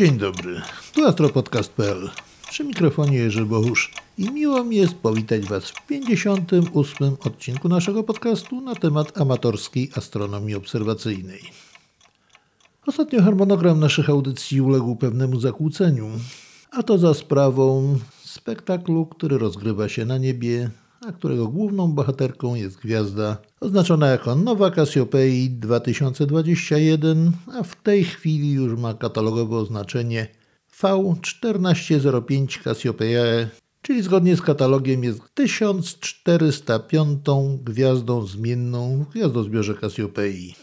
Dzień dobry, tu astropodcast.pl. Przy mikrofonie Jerzy Bohusz i miło mi jest powitać Was w 58. odcinku naszego podcastu na temat amatorskiej astronomii obserwacyjnej. Ostatnio harmonogram naszych audycji uległ pewnemu zakłóceniu, a to za sprawą spektaklu, który rozgrywa się na niebie, a którego główną bohaterką jest gwiazda oznaczona jako Nowa Cassiopei 2021, a w tej chwili już ma katalogowe oznaczenie V1405 Cassiopeiae, czyli zgodnie z katalogiem jest 1405 gwiazdą zmienną w gwiazdozbiorze Cassiopei.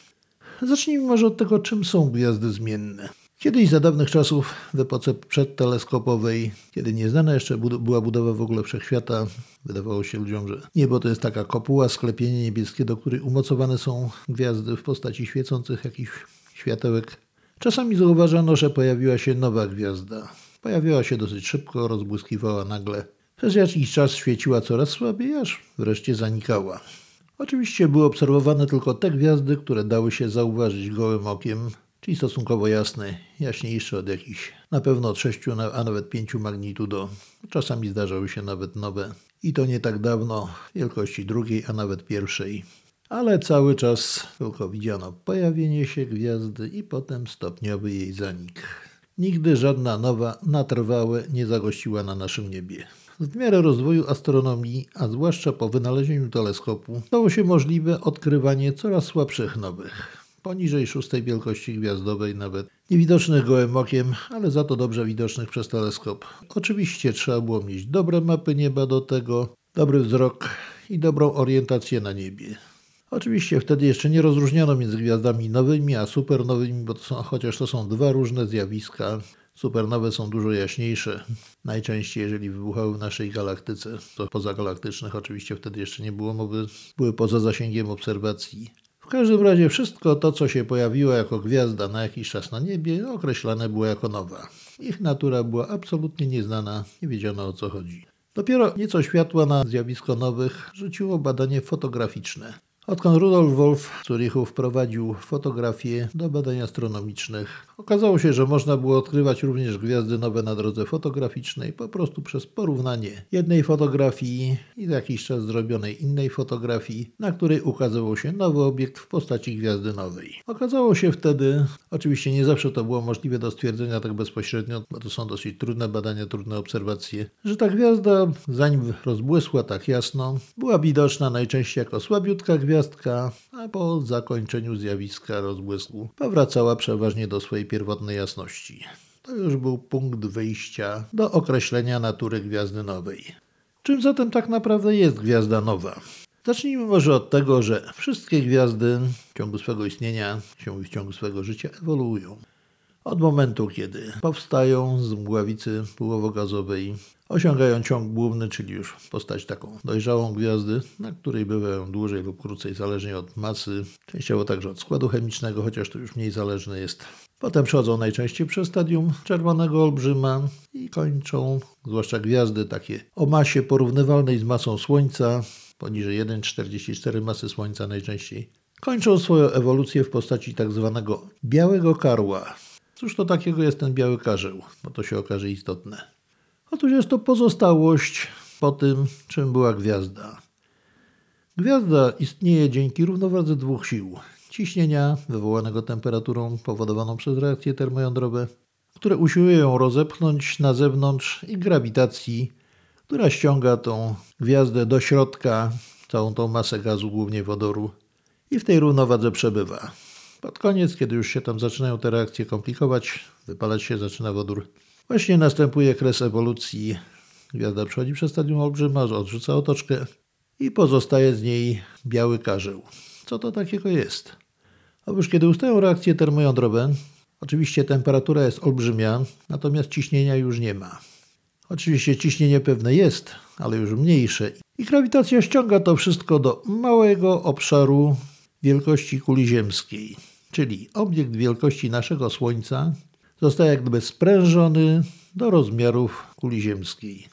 Zacznijmy może od tego, czym są gwiazdy zmienne. Kiedyś za dawnych czasów, w epoce przedteleskopowej, kiedy nieznana jeszcze była budowa w ogóle wszechświata, wydawało się ludziom, że niebo to jest taka kopuła, sklepienie niebieskie, do której umocowane są gwiazdy w postaci świecących jakichś światełek. Czasami zauważano, że pojawiła się nowa gwiazda. Pojawiała się dosyć szybko, rozbłyskiwała nagle. Przez jakiś czas świeciła coraz słabiej, aż wreszcie zanikała. Oczywiście były obserwowane tylko te gwiazdy, które dały się zauważyć gołym okiem, czyli stosunkowo jasne, jaśniejsze od jakichś na pewno od 6, a nawet 5 magnitudo. Czasami zdarzały się nawet nowe i to nie tak dawno, wielkości drugiej, a nawet pierwszej. Ale cały czas tylko widziano pojawienie się gwiazdy i potem stopniowy jej zanik. Nigdy żadna nowa na trwałe nie zagościła na naszym niebie. W miarę rozwoju astronomii, a zwłaszcza po wynalezieniu teleskopu, stało się możliwe odkrywanie coraz słabszych nowych poniżej szóstej wielkości gwiazdowej, nawet niewidocznych gołym okiem, ale za to dobrze widocznych przez teleskop. Oczywiście trzeba było mieć dobre mapy nieba do tego, dobry wzrok i dobrą orientację na niebie. Oczywiście wtedy jeszcze nie rozróżniano między gwiazdami nowymi a supernowymi, bo to są, chociaż to są dwa różne zjawiska. Supernowe są dużo jaśniejsze. Najczęściej, jeżeli wybuchały w naszej galaktyce, to pozagalaktycznych oczywiście wtedy jeszcze nie było mowy, były poza zasięgiem obserwacji. W każdym razie wszystko to, co się pojawiło jako gwiazda na jakiś czas na niebie, określane było jako nowa. Ich natura była absolutnie nieznana, nie wiedziano o co chodzi. Dopiero nieco światła na zjawisko nowych rzuciło badanie fotograficzne. Odkąd Rudolf Wolf w Zurichu wprowadził fotografię do badań astronomicznych, okazało się, że można było odkrywać również gwiazdy nowe na drodze fotograficznej po prostu przez porównanie jednej fotografii i za jakiś czas zrobionej innej fotografii, na której ukazywał się nowy obiekt w postaci gwiazdy nowej. Okazało się wtedy, oczywiście nie zawsze to było możliwe do stwierdzenia tak bezpośrednio, bo to są dosyć trudne badania, trudne obserwacje, że ta gwiazda, zanim rozbłysła tak jasno, była widoczna najczęściej jako słabiutka gwiazda, gwiazdka, a po zakończeniu zjawiska rozbłysku powracała przeważnie do swojej pierwotnej jasności. To już był punkt wyjścia do określenia natury gwiazdy nowej. Czym zatem tak naprawdę jest gwiazda nowa? Zacznijmy może od tego, że wszystkie gwiazdy w ciągu swego istnienia, w ciągu swego życia ewoluują. Od momentu, kiedy powstają z mgławicy pyłowo-gazowej, osiągają ciąg główny, czyli już postać taką dojrzałą gwiazdy, na której bywają dłużej lub krócej, zależnie od masy, częściowo także od składu chemicznego, chociaż to już mniej zależne jest. Potem przechodzą najczęściej przez stadium czerwonego olbrzyma i kończą, zwłaszcza gwiazdy takie o masie porównywalnej z masą Słońca, poniżej 1,44 masy Słońca najczęściej, kończą swoją ewolucję w postaci tak zwanego białego karła, Cóż to takiego jest ten biały karzeł? Bo to się okaże istotne. Otóż jest to pozostałość po tym, czym była gwiazda. Gwiazda istnieje dzięki równowadze dwóch sił. Ciśnienia wywołanego temperaturą powodowaną przez reakcje termojądrowe, które usiłują ją rozepchnąć na zewnątrz i grawitacji, która ściąga tą gwiazdę do środka, całą tą masę gazu, głównie wodoru, i w tej równowadze przebywa. Pod koniec, kiedy już się tam zaczynają te reakcje komplikować, wypalać się zaczyna wodór, właśnie następuje kres ewolucji. Gwiazda przechodzi przez stadium olbrzyma, odrzuca otoczkę i pozostaje z niej biały karzeł. Co to takiego jest? Otóż kiedy ustają reakcje termojądrowe, oczywiście temperatura jest olbrzymia, natomiast ciśnienia już nie ma. Oczywiście ciśnienie pewne jest, ale już mniejsze. I grawitacja ściąga to wszystko do małego obszaru wielkości kuli ziemskiej, czyli obiekt wielkości naszego Słońca, zostaje jak gdyby sprężony do rozmiarów kuli ziemskiej.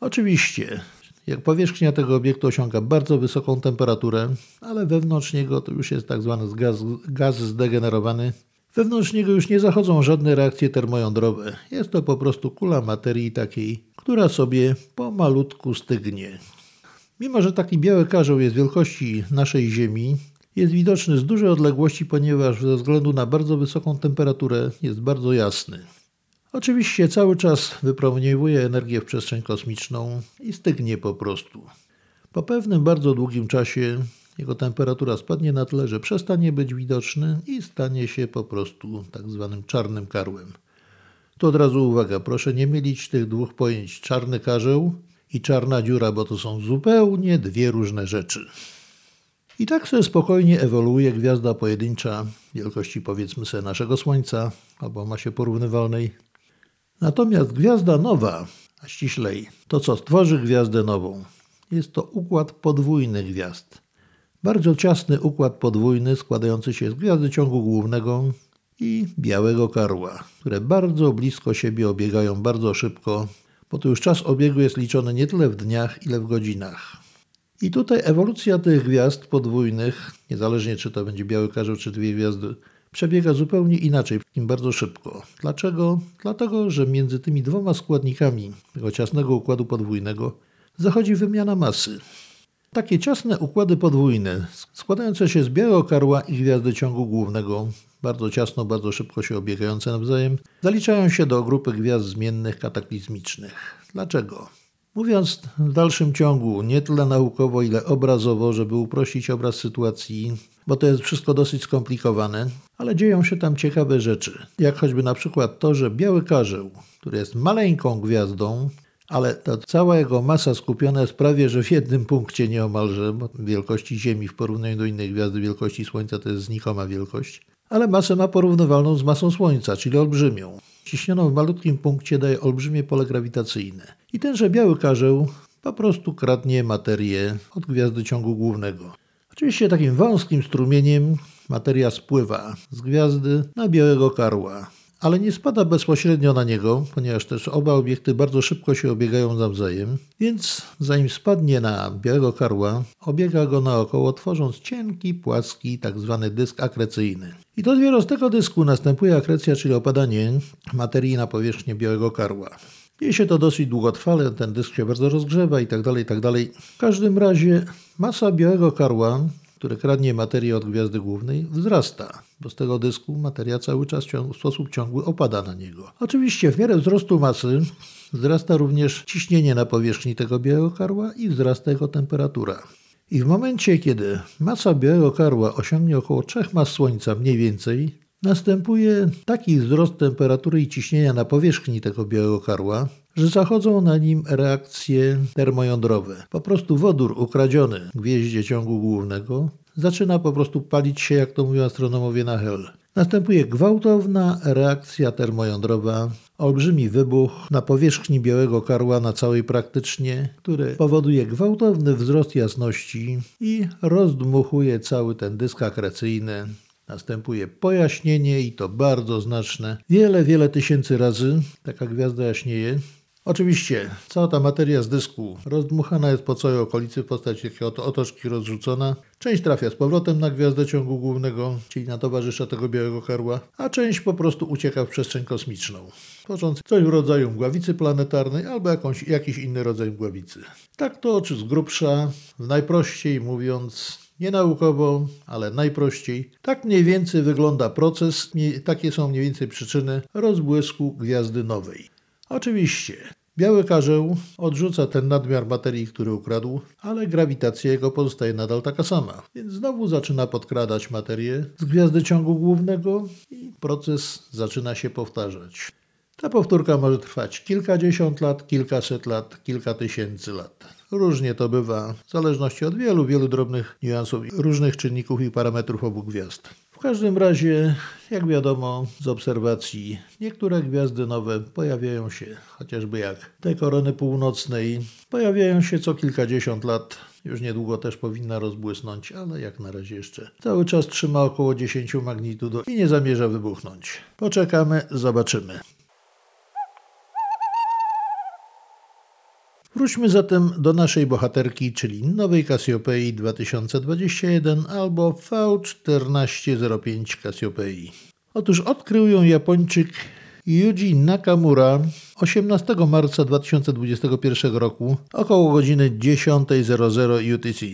Oczywiście, jak powierzchnia tego obiektu osiąga bardzo wysoką temperaturę, ale wewnątrz niego to już jest tak zwany gaz, gaz zdegenerowany, Wewnątrz niego już nie zachodzą żadne reakcje termojądrowe. Jest to po prostu kula materii takiej, która sobie pomalutku stygnie. Mimo, że taki biały karzeł jest wielkości naszej Ziemi, jest widoczny z dużej odległości, ponieważ ze względu na bardzo wysoką temperaturę jest bardzo jasny. Oczywiście cały czas wypromieniowuje energię w przestrzeń kosmiczną i stygnie po prostu. Po pewnym bardzo długim czasie jego temperatura spadnie na tyle, że przestanie być widoczny i stanie się po prostu tak zwanym czarnym karłem. Tu od razu uwaga, proszę nie mylić tych dwóch pojęć czarny karzeł i czarna dziura, bo to są zupełnie dwie różne rzeczy. I tak sobie spokojnie ewoluuje gwiazda pojedyncza wielkości powiedzmy sobie naszego Słońca albo masie porównywalnej. Natomiast gwiazda nowa, a ściślej to co stworzy gwiazdę nową, jest to układ podwójny gwiazd. Bardzo ciasny układ podwójny składający się z gwiazdy ciągu głównego i białego karła, które bardzo blisko siebie obiegają bardzo szybko, bo to już czas obiegu jest liczony nie tyle w dniach, ile w godzinach. I tutaj ewolucja tych gwiazd podwójnych, niezależnie czy to będzie biały karzeł, czy dwie gwiazdy, przebiega zupełnie inaczej, im bardzo szybko. Dlaczego? Dlatego, że między tymi dwoma składnikami tego ciasnego układu podwójnego zachodzi wymiana masy. Takie ciasne układy podwójne, składające się z białego karła i gwiazdy ciągu głównego, bardzo ciasno, bardzo szybko się obiegające nawzajem, zaliczają się do grupy gwiazd zmiennych kataklizmicznych. Dlaczego? Mówiąc w dalszym ciągu nie tyle naukowo, ile obrazowo, żeby uprościć obraz sytuacji, bo to jest wszystko dosyć skomplikowane, ale dzieją się tam ciekawe rzeczy. Jak choćby na przykład to, że biały karzeł, który jest maleńką gwiazdą, ale ta cała jego masa skupiona jest prawie że w jednym punkcie nieomalże, bo wielkości Ziemi w porównaniu do innej gwiazdy wielkości Słońca to jest znikoma wielkość, ale masę ma porównywalną z masą Słońca, czyli olbrzymią. Ciśnioną w malutkim punkcie daje olbrzymie pole grawitacyjne. I tenże biały karzeł po prostu kradnie materię od gwiazdy ciągu głównego. Oczywiście takim wąskim strumieniem materia spływa z gwiazdy na białego karła, ale nie spada bezpośrednio na niego, ponieważ też oba obiekty bardzo szybko się obiegają nawzajem, więc zanim spadnie na białego karła, obiega go naokoło, tworząc cienki, płaski, tak zwany dysk akrecyjny. I to dopiero z tego dysku następuje akrecja, czyli opadanie materii na powierzchnię białego karła. Dzieje się to dosyć długotrwale, ten dysk się bardzo rozgrzewa i tak dalej, tak dalej. W każdym razie masa białego karła które kradnie materię od gwiazdy głównej, wzrasta, bo z tego dysku materia cały czas w sposób ciągły opada na niego. Oczywiście w miarę wzrostu masy wzrasta również ciśnienie na powierzchni tego białego karła i wzrasta jego temperatura. I w momencie, kiedy masa białego karła osiągnie około 3 mas Słońca mniej więcej, następuje taki wzrost temperatury i ciśnienia na powierzchni tego białego karła, że zachodzą na nim reakcje termojądrowe. Po prostu wodór ukradziony gwieździe ciągu głównego zaczyna po prostu palić się, jak to mówią astronomowie, na hel. Następuje gwałtowna reakcja termojądrowa, olbrzymi wybuch na powierzchni białego karła na całej praktycznie, który powoduje gwałtowny wzrost jasności i rozdmuchuje cały ten dysk akrecyjny. Następuje pojaśnienie i to bardzo znaczne. Wiele, wiele tysięcy razy taka gwiazda jaśnieje. Oczywiście, cała ta materia z dysku rozdmuchana jest po całej okolicy w postaci takiej oto otoczki rozrzucona. Część trafia z powrotem na gwiazdę ciągu głównego, czyli na towarzysza tego białego karła, a część po prostu ucieka w przestrzeń kosmiczną, tworząc coś w rodzaju mgławicy planetarnej albo jakąś, jakiś inny rodzaj mgławicy. Tak to czy z grubsza, najprościej mówiąc, nie naukowo, ale najprościej. Tak mniej więcej wygląda proces, takie są mniej więcej przyczyny rozbłysku gwiazdy nowej. Oczywiście, biały karzeł odrzuca ten nadmiar materii, który ukradł, ale grawitacja jego pozostaje nadal taka sama. Więc znowu zaczyna podkradać materię z gwiazdy ciągu głównego i proces zaczyna się powtarzać. Ta powtórka może trwać kilkadziesiąt lat, kilkaset lat, kilka tysięcy lat. Różnie to bywa, w zależności od wielu, wielu drobnych niuansów, różnych czynników i parametrów obu gwiazd. W każdym razie, jak wiadomo z obserwacji, niektóre gwiazdy nowe pojawiają się, chociażby jak te korony północnej, pojawiają się co kilkadziesiąt lat. Już niedługo też powinna rozbłysnąć, ale jak na razie jeszcze cały czas trzyma około 10 magnitudo i nie zamierza wybuchnąć. Poczekamy, zobaczymy. Wróćmy zatem do naszej bohaterki, czyli nowej Cassiopeii 2021 albo V1405 Cassiopeii. Otóż odkrył ją Japończyk Yuji Nakamura 18 marca 2021 roku około godziny 10.00 UTC,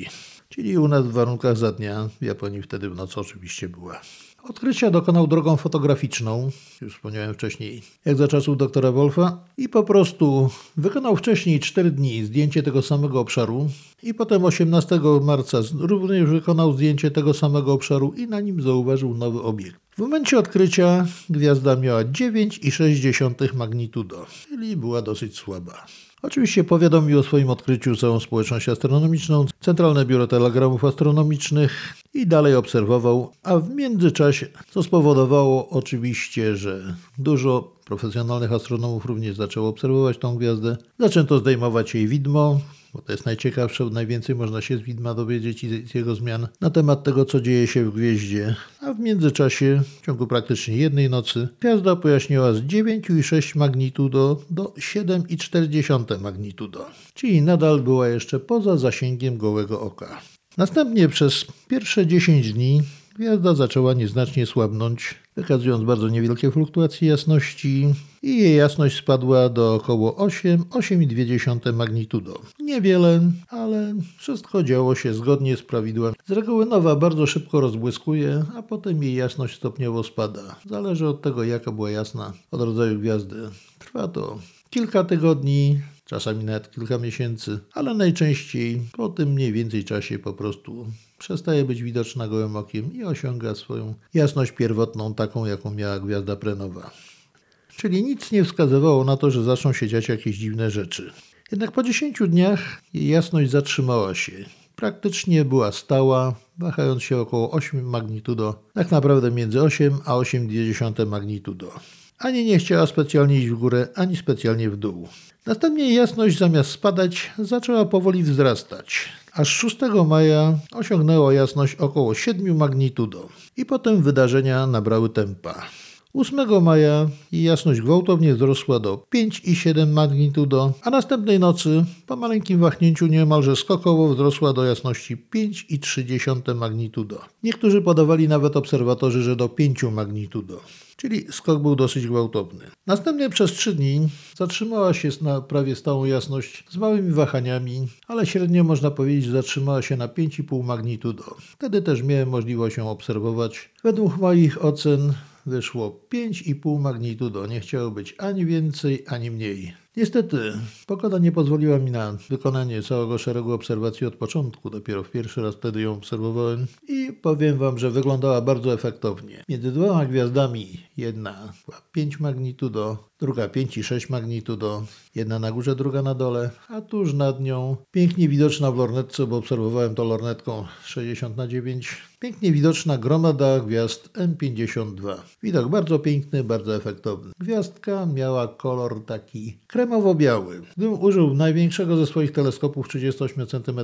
czyli u nas w warunkach za dnia, w Japonii wtedy w nocy oczywiście była. Odkrycia dokonał drogą fotograficzną, już wspomniałem wcześniej, jak za czasów doktora Wolfa, i po prostu wykonał wcześniej 4 dni zdjęcie tego samego obszaru i potem 18 marca również wykonał zdjęcie tego samego obszaru i na nim zauważył nowy obiekt. W momencie odkrycia gwiazda miała 9,6 magnitudo, czyli była dosyć słaba. Oczywiście powiadomił o swoim odkryciu całą społeczność astronomiczną, Centralne Biuro Telegramów Astronomicznych i dalej obserwował, a w międzyczasie, co spowodowało oczywiście, że dużo profesjonalnych astronomów również zaczęło obserwować tą gwiazdę, zaczęto zdejmować jej widmo, bo to jest najciekawsze, najwięcej można się z widma dowiedzieć i z jego zmian na temat tego, co dzieje się w gwieździe. A w międzyczasie, w ciągu praktycznie jednej nocy, gwiazda pojaśniła z 9,6 magnitudo do 7,4 magnitudo, czyli nadal była jeszcze poza zasięgiem gołego oka. Następnie przez pierwsze 10 dni Gwiazda zaczęła nieznacznie słabnąć, wykazując bardzo niewielkie fluktuacje jasności i jej jasność spadła do około 8,2 magnitudo. Niewiele, ale wszystko działo się zgodnie z prawidłem. Z reguły nowa bardzo szybko rozbłyskuje, a potem jej jasność stopniowo spada. Zależy od tego, jaka była jasna, od rodzaju gwiazdy. Trwa to kilka tygodni, czasami nawet kilka miesięcy, ale najczęściej po tym mniej więcej czasie po prostu przestaje być widoczna gołym okiem i osiąga swoją jasność pierwotną, taką jaką miała gwiazda prenowa. Czyli nic nie wskazywało na to, że zaczną się dziać jakieś dziwne rzeczy. Jednak po 10 dniach jej jasność zatrzymała się. Praktycznie była stała, wahając się około 8 magnitudo, tak naprawdę między 8 a 8,2 magnitudo. Ani nie chciała specjalnie iść w górę, ani specjalnie w dół. Następnie jasność zamiast spadać zaczęła powoli wzrastać, aż 6 maja osiągnęła jasność około 7 magnitudo i potem wydarzenia nabrały tempa. 8 maja jasność gwałtownie wzrosła do 5,7 magnitudo, a następnej nocy po maleńkim wahnięciu niemalże skokowo wzrosła do jasności 5,3 magnitudo. Niektórzy podawali nawet obserwatorzy, że do 5 magnitudo czyli skok był dosyć gwałtowny. Następnie przez trzy dni zatrzymała się na prawie stałą jasność z małymi wahaniami, ale średnio można powiedzieć, że zatrzymała się na 5,5 magnitudo. Wtedy też miałem możliwość ją obserwować. Według moich ocen wyszło 5,5 magnitudo. Nie chciało być ani więcej, ani mniej. Niestety, pogoda nie pozwoliła mi na wykonanie całego szeregu obserwacji od początku. Dopiero w pierwszy raz wtedy ją obserwowałem i powiem Wam, że wyglądała bardzo efektownie. Między dwoma gwiazdami jedna była 5 magnitudo, druga 5,6 magnitudo, jedna na górze, druga na dole, a tuż nad nią pięknie widoczna w lornetce, bo obserwowałem to lornetką 60 na 9 pięknie widoczna gromada gwiazd M52. Widok bardzo piękny, bardzo efektowny. Gwiazdka miała kolor taki kremowo-biały. Gdybym użył największego ze swoich teleskopów 38 cm,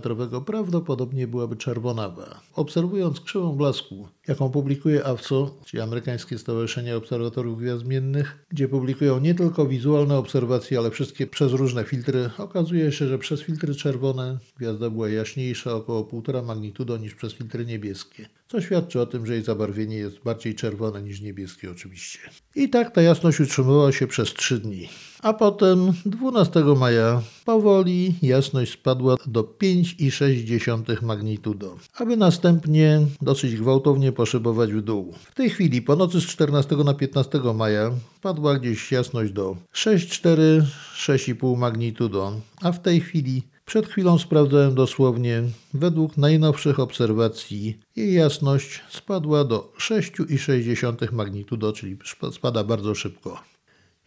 prawdopodobnie byłaby czerwonawa. Obserwując krzywą blasku, jaką publikuje AWCO, czyli Amerykańskie Stowarzyszenie Obserwatorów Gwiazd Zmiennych, gdzie publikują nie tylko wizualne obserwacje, ale wszystkie przez różne filtry, okazuje się, że przez filtry czerwone gwiazda była jaśniejsza około 1,5 magnitudo niż przez filtry niebieskie co świadczy o tym, że jej zabarwienie jest bardziej czerwone niż niebieskie oczywiście. I tak ta jasność utrzymywała się przez 3 dni. A potem 12 maja powoli jasność spadła do 5,6 magnitudo, aby następnie dosyć gwałtownie poszybować w dół. W tej chwili po nocy z 14 na 15 maja spadła gdzieś jasność do 6,4-6,5 magnitudo, a w tej chwili przed chwilą sprawdzałem dosłownie. Według najnowszych obserwacji jej jasność spadła do 6,6 magnitudo, czyli spada bardzo szybko.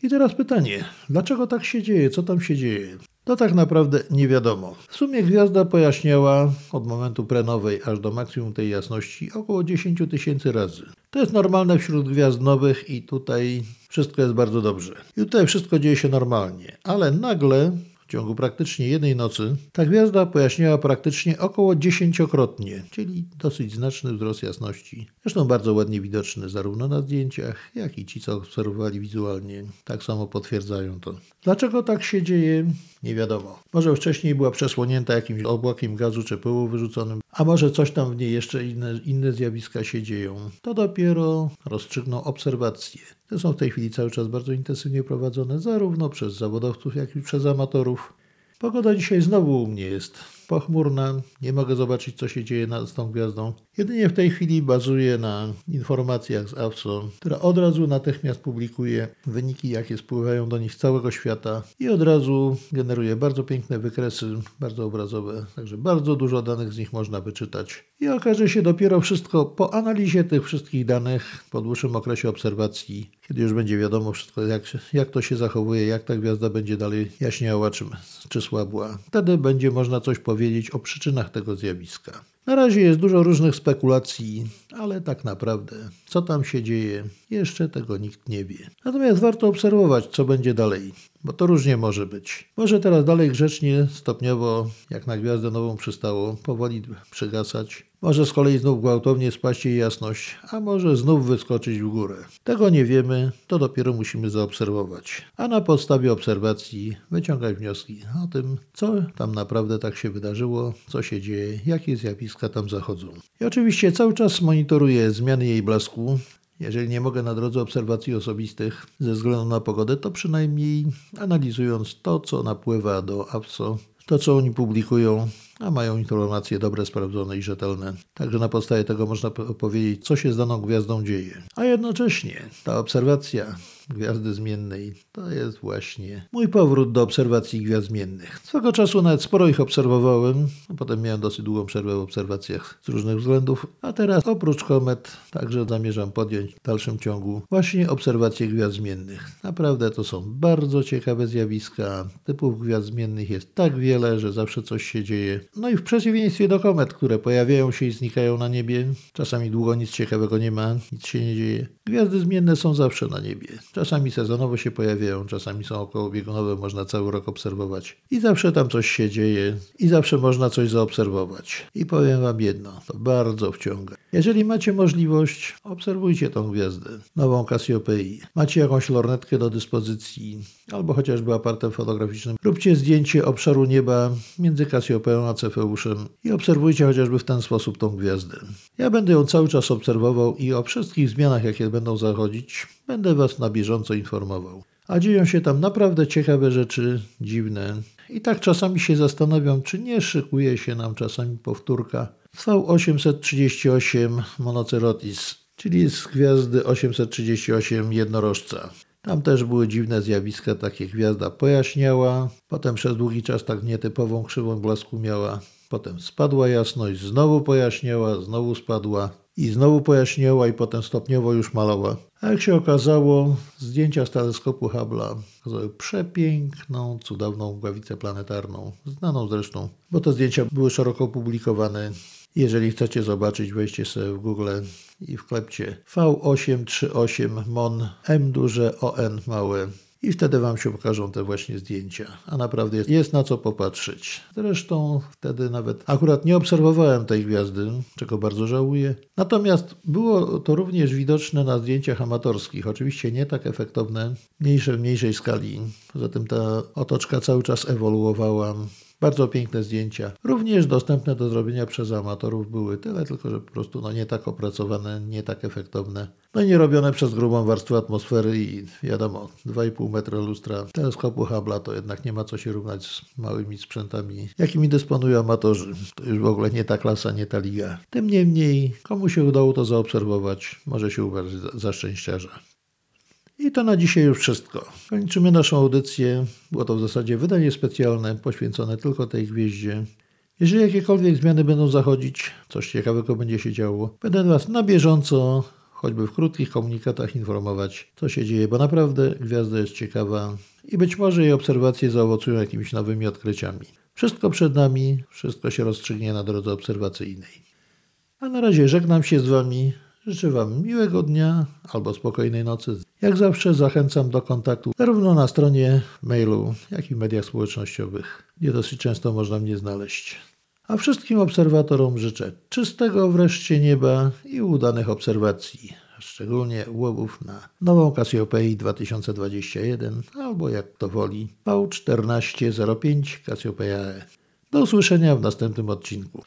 I teraz pytanie, dlaczego tak się dzieje? Co tam się dzieje? To tak naprawdę nie wiadomo. W sumie gwiazda pojaśniała od momentu prenowej aż do maksimum tej jasności około 10 tysięcy razy. To jest normalne wśród gwiazd nowych i tutaj wszystko jest bardzo dobrze. I tutaj wszystko dzieje się normalnie, ale nagle w ciągu praktycznie jednej nocy ta gwiazda pojaśniała praktycznie około dziesięciokrotnie, czyli dosyć znaczny wzrost jasności. Zresztą bardzo ładnie widoczny zarówno na zdjęciach, jak i ci, co obserwowali wizualnie, tak samo potwierdzają to. Dlaczego tak się dzieje? Nie wiadomo. Może wcześniej była przesłonięta jakimś obłakiem gazu czy pyłu wyrzuconym, a może coś tam w niej jeszcze inne, inne zjawiska się dzieją. To dopiero rozstrzygną obserwacje. Te są w tej chwili cały czas bardzo intensywnie prowadzone, zarówno przez zawodowców, jak i przez amatorów. Pogoda dzisiaj znowu u mnie jest pochmurna, nie mogę zobaczyć, co się dzieje z tą gwiazdą. Jedynie w tej chwili bazuję na informacjach z AWSO, która od razu natychmiast publikuje wyniki, jakie spływają do nich z całego świata i od razu generuje bardzo piękne wykresy, bardzo obrazowe, także bardzo dużo danych z nich można wyczytać. I okaże się dopiero wszystko po analizie tych wszystkich danych, po dłuższym okresie obserwacji, kiedy już będzie wiadomo wszystko, jak, jak to się zachowuje, jak ta gwiazda będzie dalej jaśniała, czy, czy słabła. Wtedy będzie można coś powiedzieć o przyczynach tego zjawiska. Na razie jest dużo różnych spekulacji, ale tak naprawdę, co tam się dzieje, jeszcze tego nikt nie wie. Natomiast warto obserwować, co będzie dalej, bo to różnie może być. Może teraz dalej grzecznie, stopniowo, jak na gwiazdę nową przystało, powoli przygasać. Może z kolei znów gwałtownie spaść jej jasność, a może znów wyskoczyć w górę. Tego nie wiemy, to dopiero musimy zaobserwować. A na podstawie obserwacji wyciągać wnioski o tym, co tam naprawdę tak się wydarzyło, co się dzieje, jakie zjawiska tam zachodzą. I oczywiście cały czas monitoruję zmiany jej blasku, jeżeli nie mogę na drodze obserwacji osobistych ze względu na pogodę, to przynajmniej analizując to, co napływa do APSO, to, co oni publikują, a mają informacje dobre, sprawdzone i rzetelne. Także na podstawie tego można powiedzieć, co się z daną gwiazdą dzieje. A jednocześnie ta obserwacja gwiazdy zmiennej to jest właśnie mój powrót do obserwacji gwiazd zmiennych. Swego czasu nawet sporo ich obserwowałem, potem miałem dosyć długą przerwę w obserwacjach z różnych względów, a teraz oprócz komet także zamierzam podjąć w dalszym ciągu właśnie obserwacje gwiazd zmiennych. Naprawdę to są bardzo ciekawe zjawiska. Typów gwiazd zmiennych jest tak wiele, że zawsze coś się dzieje. No i w przeciwieństwie do komet, które pojawiają się i znikają na niebie, czasami długo nic ciekawego nie ma, nic się nie dzieje. Gwiazdy zmienne są zawsze na niebie. Czasami sezonowo się pojawiają, czasami są okołobiegunowe, można cały rok obserwować. I zawsze tam coś się dzieje i zawsze można coś zaobserwować. I powiem Wam jedno, to bardzo wciąga. Jeżeli macie możliwość, obserwujcie tą gwiazdę, nową Cassiopeii. Macie jakąś lornetkę do dyspozycji, albo chociażby aparatem fotograficznym. Róbcie zdjęcie obszaru nieba między Cassiopeią a Cefeuszem i obserwujcie chociażby w ten sposób tą gwiazdę. Ja będę ją cały czas obserwował i o wszystkich zmianach, jakie będą zachodzić, będę Was na bieżąco informował. A dzieją się tam naprawdę ciekawe rzeczy, dziwne. I tak czasami się zastanawiam, czy nie szykuje się nam czasami powtórka V838 Monocerotis, czyli z gwiazdy 838 jednorożca. Tam też były dziwne zjawiska, takie gwiazda pojaśniała, potem przez długi czas tak nietypową krzywą blasku miała, potem spadła jasność, znowu pojaśniała, znowu spadła i znowu pojaśniała i potem stopniowo już malała. A jak się okazało, zdjęcia z teleskopu Hubble'a pokazały przepiękną, cudowną mgławicę planetarną, znaną zresztą, bo te zdjęcia były szeroko opublikowane. Jeżeli chcecie zobaczyć, wejdźcie sobie w Google i wklepcie V838 MON M duże ON małe i wtedy Wam się pokażą te właśnie zdjęcia. A naprawdę jest, jest na co popatrzeć. Zresztą wtedy nawet akurat nie obserwowałem tej gwiazdy, czego bardzo żałuję. Natomiast było to również widoczne na zdjęciach amatorskich. Oczywiście nie tak efektowne, mniejsze w mniejszej skali. Poza tym ta otoczka cały czas ewoluowała. Bardzo piękne zdjęcia. Również dostępne do zrobienia przez amatorów były tyle, tylko że po prostu no, nie tak opracowane, nie tak efektowne. No i nie robione przez grubą warstwę atmosfery i wiadomo, 2,5 metra lustra teleskopu Hubble'a to jednak nie ma co się równać z małymi sprzętami, jakimi dysponują amatorzy. To już w ogóle nie ta klasa, nie ta liga. Tym niemniej, komu się udało to zaobserwować, może się uważać za, za szczęściarza. I to na dzisiaj już wszystko. Kończymy naszą audycję. Było to w zasadzie wydanie specjalne poświęcone tylko tej gwieździe. Jeżeli jakiekolwiek zmiany będą zachodzić, coś ciekawego będzie się działo, będę Was na bieżąco, choćby w krótkich komunikatach informować, co się dzieje, bo naprawdę gwiazda jest ciekawa i być może jej obserwacje zaowocują jakimiś nowymi odkryciami. Wszystko przed nami, wszystko się rozstrzygnie na drodze obserwacyjnej. A na razie żegnam się z Wami. Życzę Wam miłego dnia albo spokojnej nocy. Jak zawsze zachęcam do kontaktu zarówno na stronie mailu, jak i mediach społecznościowych, gdzie dosyć często można mnie znaleźć. A wszystkim obserwatorom życzę czystego wreszcie nieba i udanych obserwacji. szczególnie łowów na nową Cassiopeii 2021 albo jak to woli V1405 Cassiopeia E. Do usłyszenia w następnym odcinku.